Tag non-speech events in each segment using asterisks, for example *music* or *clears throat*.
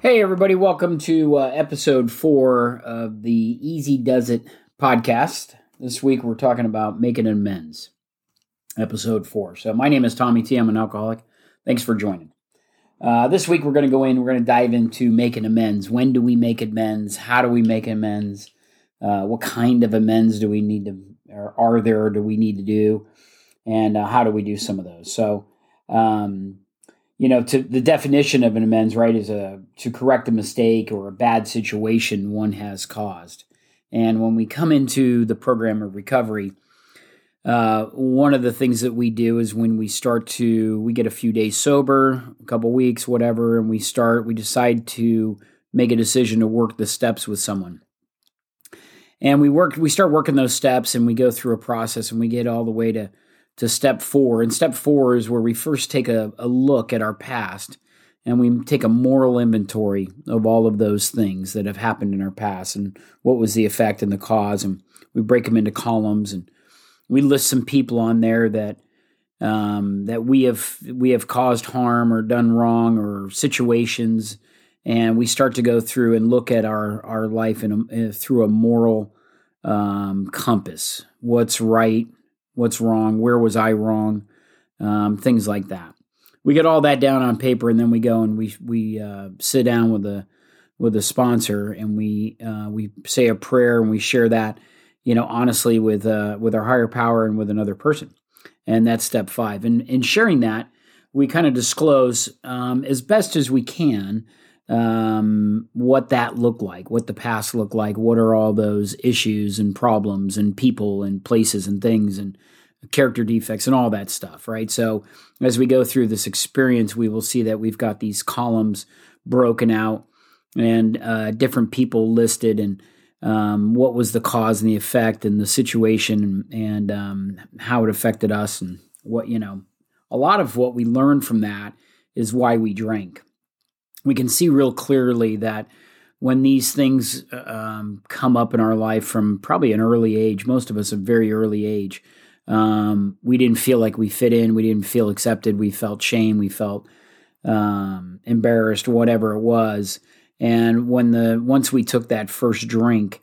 Hey, everybody, welcome to uh, episode four of the Easy Does It podcast. This week we're talking about making amends, episode four. So, my name is Tommy T. I'm an alcoholic. Thanks for joining. Uh, this week we're going to go in, we're going to dive into making amends. When do we make amends? How do we make amends? Uh, what kind of amends do we need to, or are there, or do we need to do? And uh, how do we do some of those? So, um, you know, to the definition of an amends, right, is a to correct a mistake or a bad situation one has caused. And when we come into the program of recovery, uh, one of the things that we do is when we start to we get a few days sober, a couple weeks, whatever, and we start we decide to make a decision to work the steps with someone. And we work we start working those steps and we go through a process and we get all the way to to step four. And step four is where we first take a, a look at our past and we take a moral inventory of all of those things that have happened in our past and what was the effect and the cause. And we break them into columns and we list some people on there that um, that we have we have caused harm or done wrong or situations, and we start to go through and look at our our life in a, through a moral um, compass. What's right? What's wrong, where was I wrong, um, things like that. We get all that down on paper, and then we go and we we uh, sit down with a with a sponsor, and we uh, we say a prayer, and we share that, you know, honestly with uh, with our higher power and with another person, and that's step five. And in sharing that, we kind of disclose um, as best as we can um, what that looked like, what the past looked like, what are all those issues and problems and people and places and things and character defects and all that stuff, right? So as we go through this experience, we will see that we've got these columns broken out and uh, different people listed and um, what was the cause and the effect and the situation and um, how it affected us and what you know. A lot of what we learn from that is why we drank we can see real clearly that when these things um, come up in our life from probably an early age, most of us a very early age, um, we didn't feel like we fit in, we didn't feel accepted, we felt shame, we felt um, embarrassed, whatever it was. And when the once we took that first drink,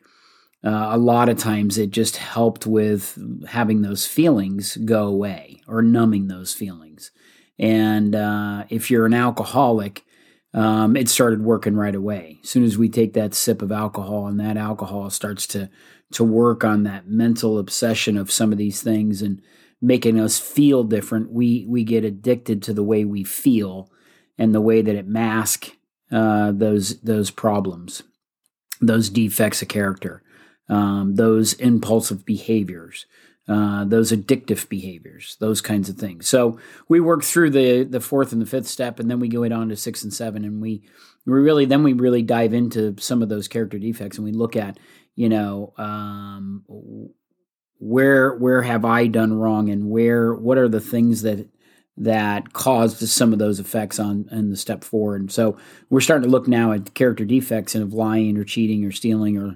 uh, a lot of times it just helped with having those feelings go away or numbing those feelings. And uh, if you're an alcoholic, um, it started working right away. As soon as we take that sip of alcohol and that alcohol starts to to work on that mental obsession of some of these things and making us feel different, we we get addicted to the way we feel and the way that it masks uh, those those problems, those defects of character, um, those impulsive behaviors uh, those addictive behaviors, those kinds of things. So we work through the the fourth and the fifth step, and then we go it on to six and seven, and we we really then we really dive into some of those character defects, and we look at you know um, where where have I done wrong, and where what are the things that that caused some of those effects on in the step four, and so we're starting to look now at character defects and of lying or cheating or stealing or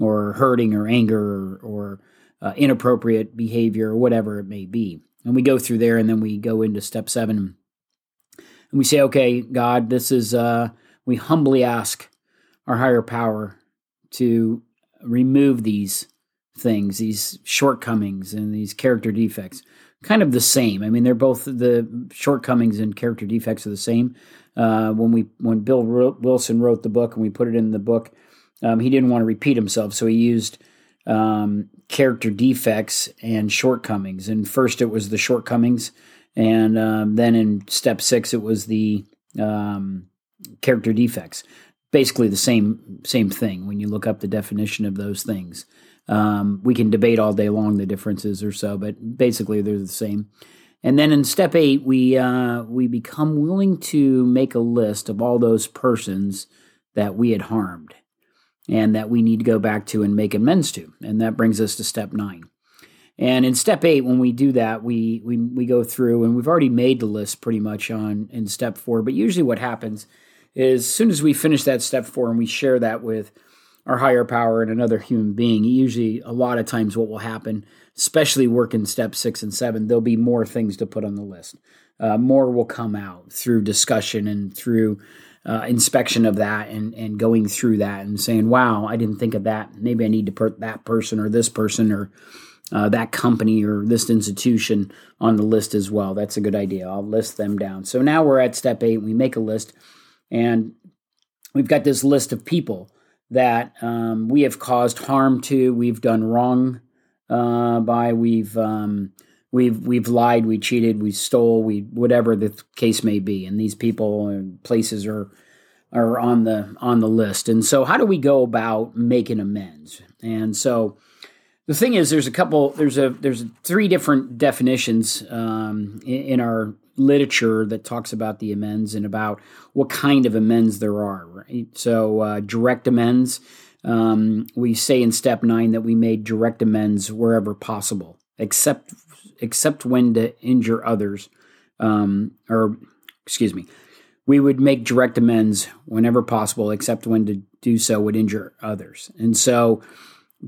or hurting or anger or, or uh, inappropriate behavior or whatever it may be. And we go through there and then we go into step seven and we say, okay, God, this is, uh, we humbly ask our higher power to remove these things, these shortcomings and these character defects. Kind of the same. I mean, they're both the shortcomings and character defects are the same. Uh, when we when Bill Wilson wrote the book and we put it in the book, um, he didn't want to repeat himself, so he used um, character defects and shortcomings. And first, it was the shortcomings, and um, then in step six, it was the um, character defects. Basically, the same same thing when you look up the definition of those things. Um, we can debate all day long the differences or so, but basically they're the same. And then in step eight, we uh, we become willing to make a list of all those persons that we had harmed and that we need to go back to and make amends to. And that brings us to step nine. And in step eight, when we do that, we we we go through and we've already made the list pretty much on in step four. But usually, what happens is as soon as we finish that step four and we share that with our higher power and another human being, usually a lot of times what will happen, especially working step six and seven, there'll be more things to put on the list. Uh, more will come out through discussion and through uh, inspection of that and and going through that and saying, "Wow, I didn't think of that. Maybe I need to put that person or this person or uh, that company or this institution on the list as well. That's a good idea. I'll list them down. So now we're at step eight. We make a list, and we've got this list of people that um, we have caused harm to, we've done wrong uh, by, we've um, we've we've lied, we cheated, we stole, we whatever the case may be, and these people and places are are on the on the list. And so, how do we go about making amends? And so, the thing is, there's a couple, there's a there's three different definitions um, in, in our literature that talks about the amends and about what kind of amends there are. Right. So, uh, direct amends. Um, we say in step nine that we made direct amends wherever possible, except except when to injure others, um, or excuse me, we would make direct amends whenever possible, except when to do so would injure others. And so,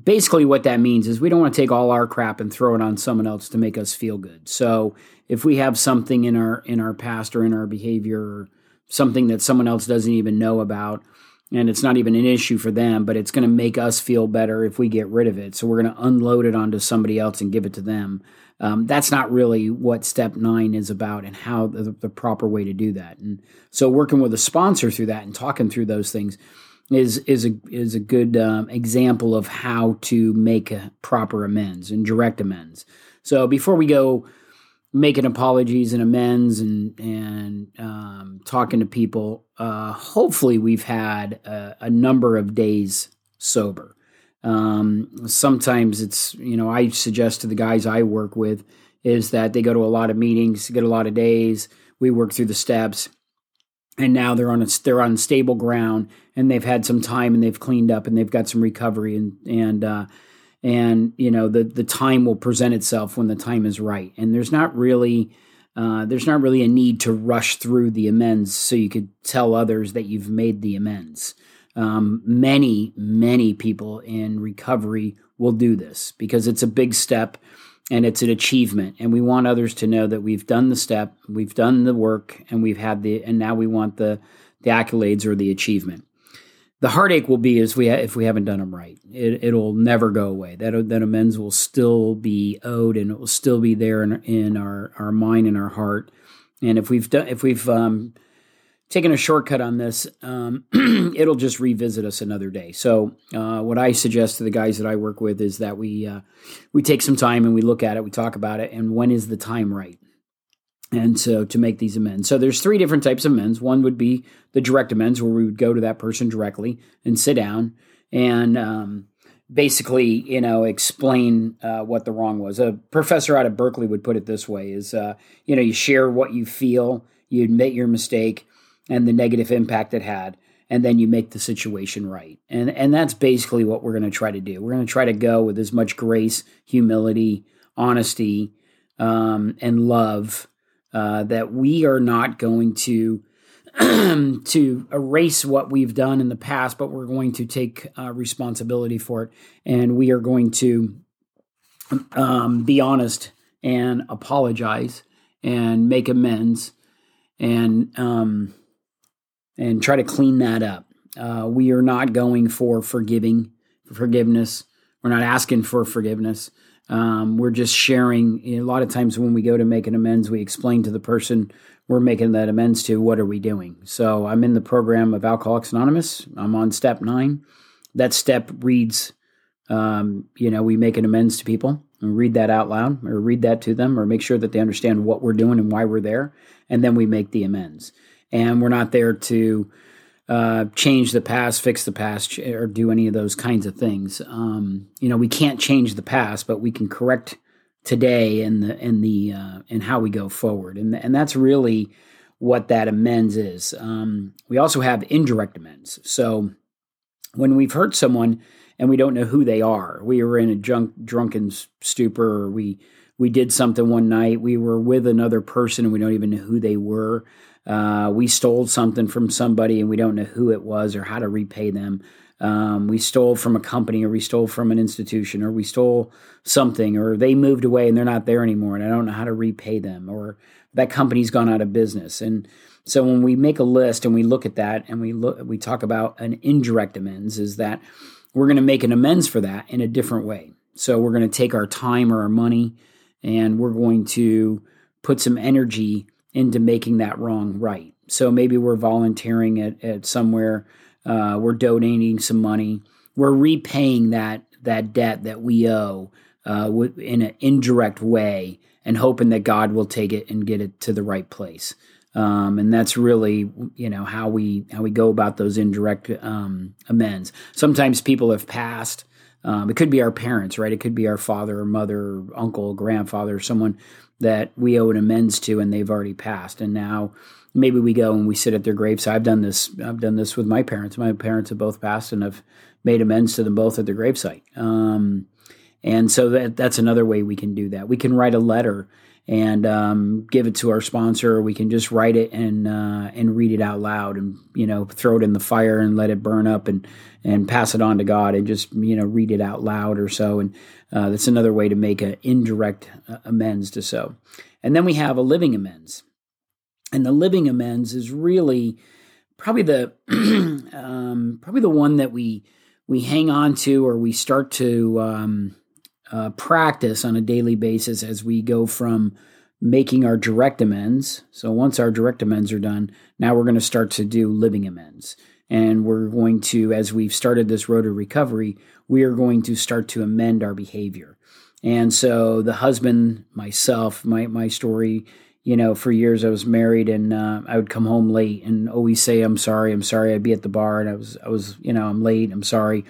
basically, what that means is we don't want to take all our crap and throw it on someone else to make us feel good. So, if we have something in our in our past or in our behavior, or something that someone else doesn't even know about, and it's not even an issue for them, but it's going to make us feel better if we get rid of it. So we're going to unload it onto somebody else and give it to them. Um, that's not really what step nine is about and how the, the, proper way to do that. And so working with a sponsor through that and talking through those things is is a is a good um, example of how to make proper amends and direct amends. So before we go making apologies and amends and and um, talking to people, uh, hopefully we've had a, a number of days sober. Um, sometimes it's, you know, I suggest to the guys I work with is that they go to a lot of meetings, get a lot of days. We work through the steps, and now they're on a, they're on stable ground, and they've had some time, and they've cleaned up, and they've got some recovery, and and uh, and you know the the time will present itself when the time is right, and there's not really. Uh, there's not really a need to rush through the amends so you could tell others that you've made the amends. Um, many, many people in recovery will do this because it's a big step and it's an achievement. And we want others to know that we've done the step, we've done the work, and we've had the, and now we want the, the accolades or the achievement. The heartache will be if we ha- if we haven't done them right. It, it'll never go away. That that amends will still be owed, and it will still be there in, in our our mind and our heart. And if we've done if we've um, taking a shortcut on this, um, *clears throat* it'll just revisit us another day. So, uh, what I suggest to the guys that I work with is that we uh, we take some time and we look at it, we talk about it, and when is the time right? And so to make these amends. So there's three different types of amends. One would be the direct amends, where we would go to that person directly and sit down and um, basically, you know, explain uh, what the wrong was. A professor out of Berkeley would put it this way: is uh, you know, you share what you feel, you admit your mistake, and the negative impact it had and then you make the situation right and and that's basically what we're going to try to do we're going to try to go with as much grace humility honesty um, and love uh, that we are not going to *clears throat* to erase what we've done in the past but we're going to take uh, responsibility for it and we are going to um, be honest and apologize and make amends and um, and try to clean that up. Uh, we are not going for forgiving, for forgiveness. We're not asking for forgiveness. Um, we're just sharing. A lot of times when we go to make an amends, we explain to the person we're making that amends to what are we doing. So I'm in the program of Alcoholics Anonymous. I'm on step nine. That step reads, um, you know, we make an amends to people and read that out loud or read that to them or make sure that they understand what we're doing and why we're there. And then we make the amends and we're not there to uh, change the past, fix the past, or do any of those kinds of things. Um, you know, we can't change the past, but we can correct today and the and the uh, and how we go forward, and and that's really what that amends is. Um, we also have indirect amends. So when we've hurt someone and we don't know who they are, we were in a drunk, drunken stupor, or we we did something one night, we were with another person and we don't even know who they were. Uh, we stole something from somebody and we don't know who it was or how to repay them. Um, we stole from a company or we stole from an institution or we stole something or they moved away and they're not there anymore and I don't know how to repay them or that company's gone out of business. And So when we make a list and we look at that and we look, we talk about an indirect amends, is that we're going to make an amends for that in a different way. So we're going to take our time or our money and we're going to put some energy into making that wrong right. So maybe we're volunteering at, at somewhere, uh, we're donating some money, we're repaying that that debt that we owe uh, in an indirect way, and hoping that God will take it and get it to the right place. Um, and that's really you know how we how we go about those indirect um, amends. Sometimes people have passed. Um, it could be our parents, right? It could be our father, or mother, uncle, grandfather, someone that we owe an amends to, and they've already passed. And now maybe we go and we sit at their grave. So I've done this. I've done this with my parents. My parents have both passed, and I've made amends to them both at their gravesite. Um, and so that that's another way we can do that. We can write a letter and um, give it to our sponsor. We can just write it and uh, and read it out loud, and you know, throw it in the fire and let it burn up, and and pass it on to God, and just you know, read it out loud or so. And uh, that's another way to make an indirect uh, amends to so. And then we have a living amends, and the living amends is really probably the *clears throat* um, probably the one that we we hang on to or we start to um, uh, practice on a daily basis as we go from making our direct amends. So once our direct amends are done, now we're going to start to do living amends. And we're going to, as we've started this road to recovery, we are going to start to amend our behavior. And so the husband, myself, my, my story, you know, for years I was married and uh, I would come home late and always say, I'm sorry, I'm sorry. I'd be at the bar and I was, I was, you know, I'm late, I'm sorry.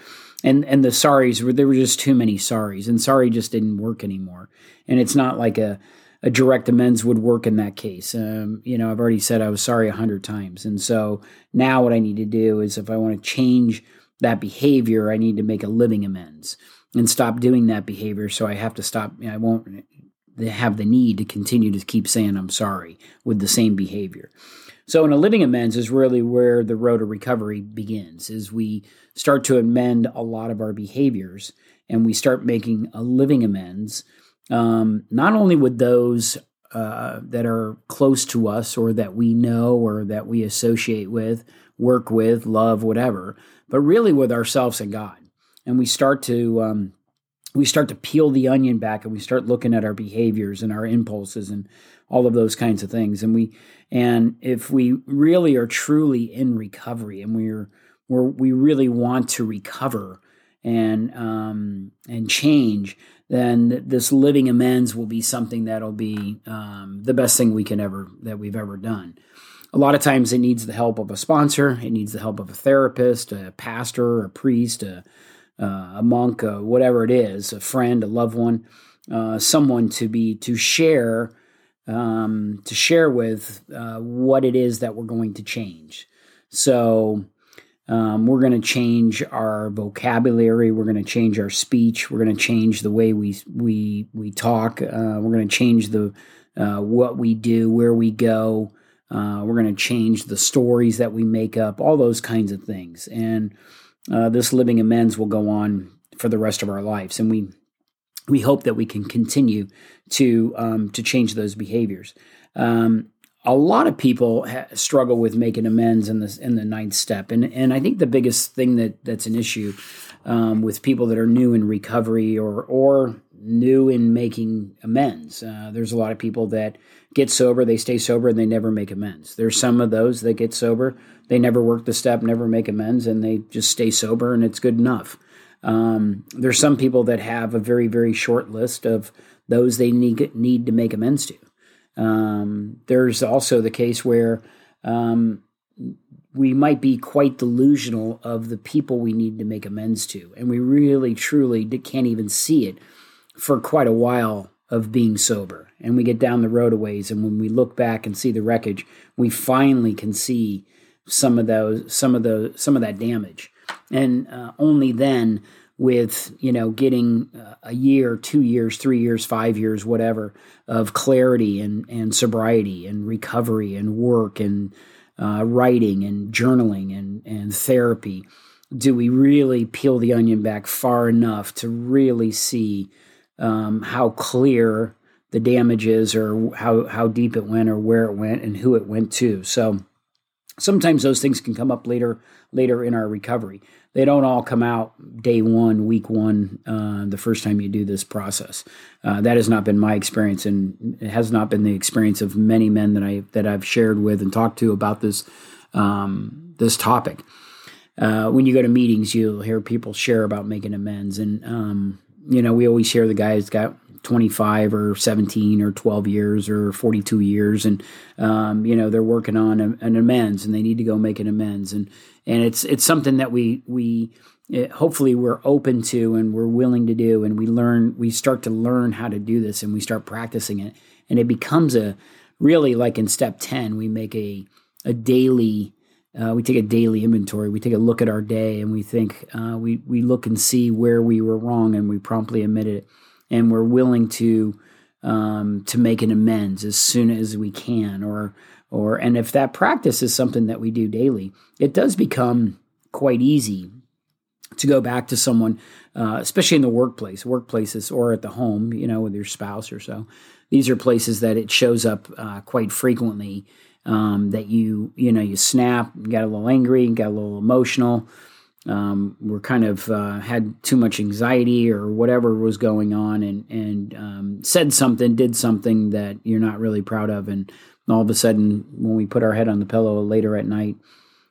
And and the sorries were there were just too many sorries and sorry just didn't work anymore. And it's not like a a direct amends would work in that case. Um, you know i've already said i was sorry a hundred times. And so now what i need to do is if i want to change that behavior i need to make a living amends and stop doing that behavior. So i have to stop i won't have the need to continue to keep saying i'm sorry with the same behavior so, in a living amends is really where the road to recovery begins. Is we start to amend a lot of our behaviors, and we start making a living amends, um, not only with those uh, that are close to us, or that we know, or that we associate with, work with, love, whatever, but really with ourselves and God. And we start to um, we start to peel the onion back and we start looking at our behaviors and our impulses and all of those kinds of things. And we and if we really are truly in recovery and we're we're we really want to recover and um, and change then this living amends will be something that'll be um, the best thing we can ever that we've ever done. A lot of times it needs the help of a sponsor. It needs the help of a therapist a pastor a priest a uh, a monk, uh, whatever it is, a friend, a loved one, uh, someone to be to share um, to share with uh, what it is that we're going to change. So um, we're going to change our vocabulary. We're going to change our speech. We're going to change the way we we we talk. Uh, we're going to change the uh, what we do, where we go. we're going to change the stories that we make up. All those kinds of things and uh, this living amends will go on for the rest of our lives, and we we hope that we can continue to um, to change those behaviors. Um, a lot of people ha- struggle with making amends in the in the ninth step, and and I think the biggest thing that that's an issue um, with people that are new in recovery or or new in making amends. Uh, there's a lot of people that get sober, they stay sober, and they never make amends. There's some of those that get sober, they never work the step, never make amends, and they just stay sober, and it's good enough. Um, there's some people that have a very very short list of those they need need to make amends to. Um, there's also the case where um, we might be quite delusional of the people we need to make amends to, and we really truly can't even see it for quite a while of being sober. And we get down the road a ways, and when we look back and see the wreckage, we finally can see some of those, some of the, some of that damage. And uh, only then, with you know, getting uh, a year, two years, three years, five years, whatever, of clarity and and sobriety and recovery and work and uh, writing and journaling and and therapy, do we really peel the onion back far enough to really see um, how clear the damage is or how how deep it went or where it went and who it went to. So sometimes those things can come up later later in our recovery. They don't all come out day one, week one, uh, the first time you do this process. Uh, that has not been my experience, and it has not been the experience of many men that I that I've shared with and talked to about this um, this topic. Uh, when you go to meetings, you'll hear people share about making amends, and um, you know we always hear the guys got 25 or 17 or 12 years or 42 years. And um, you know they're working on a, an amends and they need to go make an amends. And and it's it's something that we we it, hopefully we're open to and we're willing to do. And we learn we start to learn how to do this and we start practicing it. And it becomes a really like in step 10 we make a a daily uh, we take a daily inventory. We take a look at our day, and we think uh, we we look and see where we were wrong, and we promptly admit it and we're willing to um, to make an amends as soon as we can or or and if that practice is something that we do daily it does become quite easy to go back to someone uh, especially in the workplace workplaces or at the home you know with your spouse or so. These are places that it shows up uh, quite frequently um, that you you know you snap you got a little angry got a little emotional um, were kind of uh, had too much anxiety or whatever was going on and and um, said something, did something that you're not really proud of, and all of a sudden, when we put our head on the pillow later at night,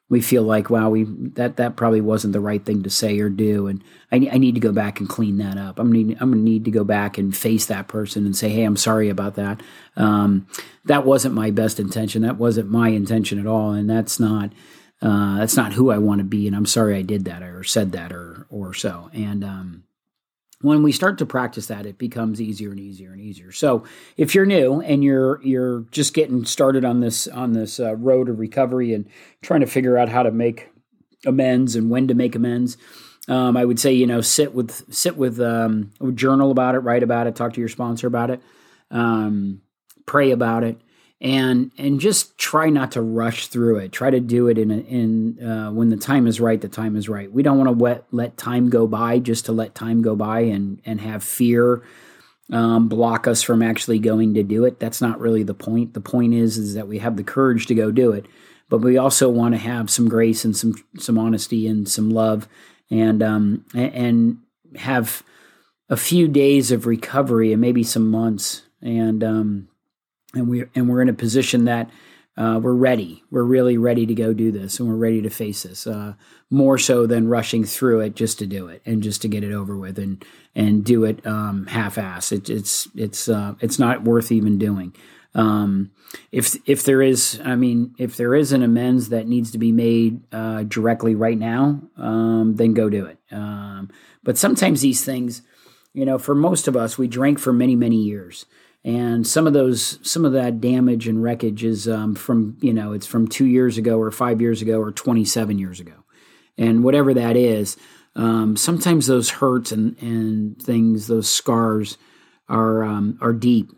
we feel like, wow, we that that probably wasn't the right thing to say or do, and I, I need to go back and clean that up. I'm need, I'm gonna need to go back and face that person and say, hey, I'm sorry about that. Um, that wasn't my best intention. That wasn't my intention at all, and that's not uh, that's not who I want to be, and I'm sorry I did that or said that or or so. And um, when we start to practice that, it becomes easier and easier and easier. So if you're new and you're you're just getting started on this on this uh, road of recovery and trying to figure out how to make amends and when to make amends. Um, I would say you know sit with sit with um, journal about it, write about it, talk to your sponsor about it, um, pray about it, and and just try not to rush through it. Try to do it in a, in uh, when the time is right. The time is right. We don't want to let let time go by just to let time go by and and have fear um, block us from actually going to do it. That's not really the point. The point is is that we have the courage to go do it, but we also want to have some grace and some some honesty and some love and um and have a few days of recovery and maybe some months and um and we and we're in a position that uh, we're ready. We're really ready to go do this, and we're ready to face this. Uh, more so than rushing through it just to do it and just to get it over with and and do it um, half-ass. It, it's it's uh, it's not worth even doing. Um, if if there is, I mean, if there is an amends that needs to be made uh, directly right now, um, then go do it. Um, but sometimes these things, you know, for most of us, we drank for many many years and some of those some of that damage and wreckage is um, from you know it's from two years ago or five years ago or 27 years ago. And whatever that is um, sometimes those hurts and, and things those scars are um, are deep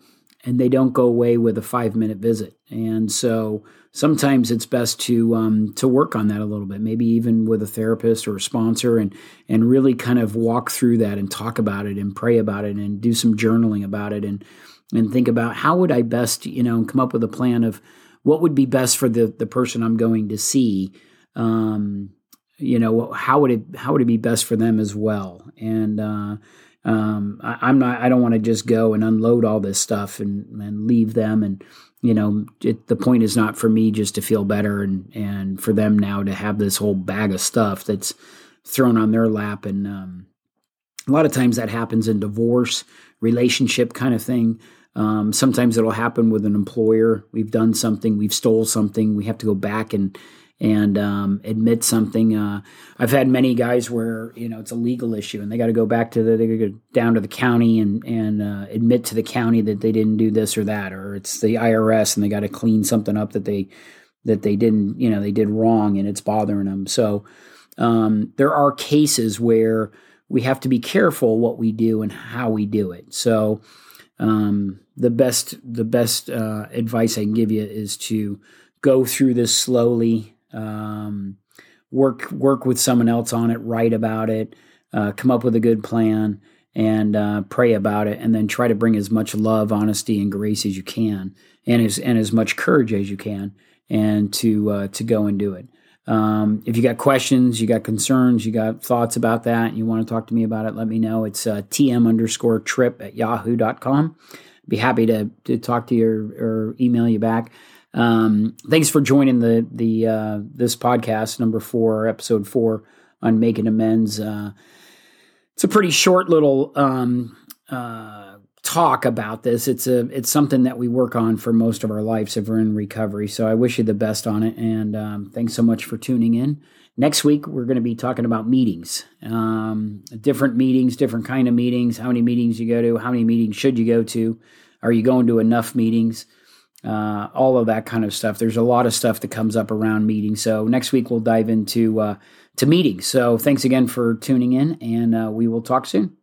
and they don't go away with a five minute visit. And so sometimes it's best to um, to work on that a little bit maybe even with a therapist or a sponsor and and really kind of walk through that and talk about it and pray about it and do some journaling about it and and think about how would I best, you know, come up with a plan of what would be best for the the person I'm going to see. Um, you know, how would it how would it be best for them as well? And uh, um, I, am not. I don't want to just go and unload all this stuff and and leave them. And you know, it, the point is not for me just to feel better and and for them now to have this whole bag of stuff that's thrown on their lap. And um, a lot of times that happens in divorce, relationship kind of thing. Um, sometimes it'll happen with an employer. We've done something, we've stole something, we have to go back and and um, admit something. Uh, I've had many guys where you know it's a legal issue and they got to go back to the they go down to the county and and uh, admit to the county that they didn't do this or that, or it's the IRS and they got to clean something up that they that they didn't you know they did wrong and it's bothering them. So um, there are cases where we have to be careful what we do and how we do it. So um, the best the best uh, advice I can give you is to go through this slowly. Um, work work with someone else on it, write about it, uh, come up with a good plan, and uh, pray about it, and then try to bring as much love, honesty, and grace as you can, and as and as much courage as you can, and to uh, to go and do it. Um, if you got questions, you got concerns, you got thoughts about that, and you want to talk to me about it, let me know. It's uh, tm underscore trip at yahoo.com. Be happy to, to talk to you or, or email you back. Um, thanks for joining the the uh, this podcast number four, episode four on making amends. Uh, it's a pretty short little um, uh, talk about this. It's a it's something that we work on for most of our lives if we're in recovery. So I wish you the best on it, and um, thanks so much for tuning in. Next week we're going to be talking about meetings, um, different meetings, different kind of meetings. How many meetings you go to? How many meetings should you go to? Are you going to enough meetings? Uh, all of that kind of stuff. There's a lot of stuff that comes up around meetings. So next week we'll dive into uh, to meetings. So thanks again for tuning in, and uh, we will talk soon.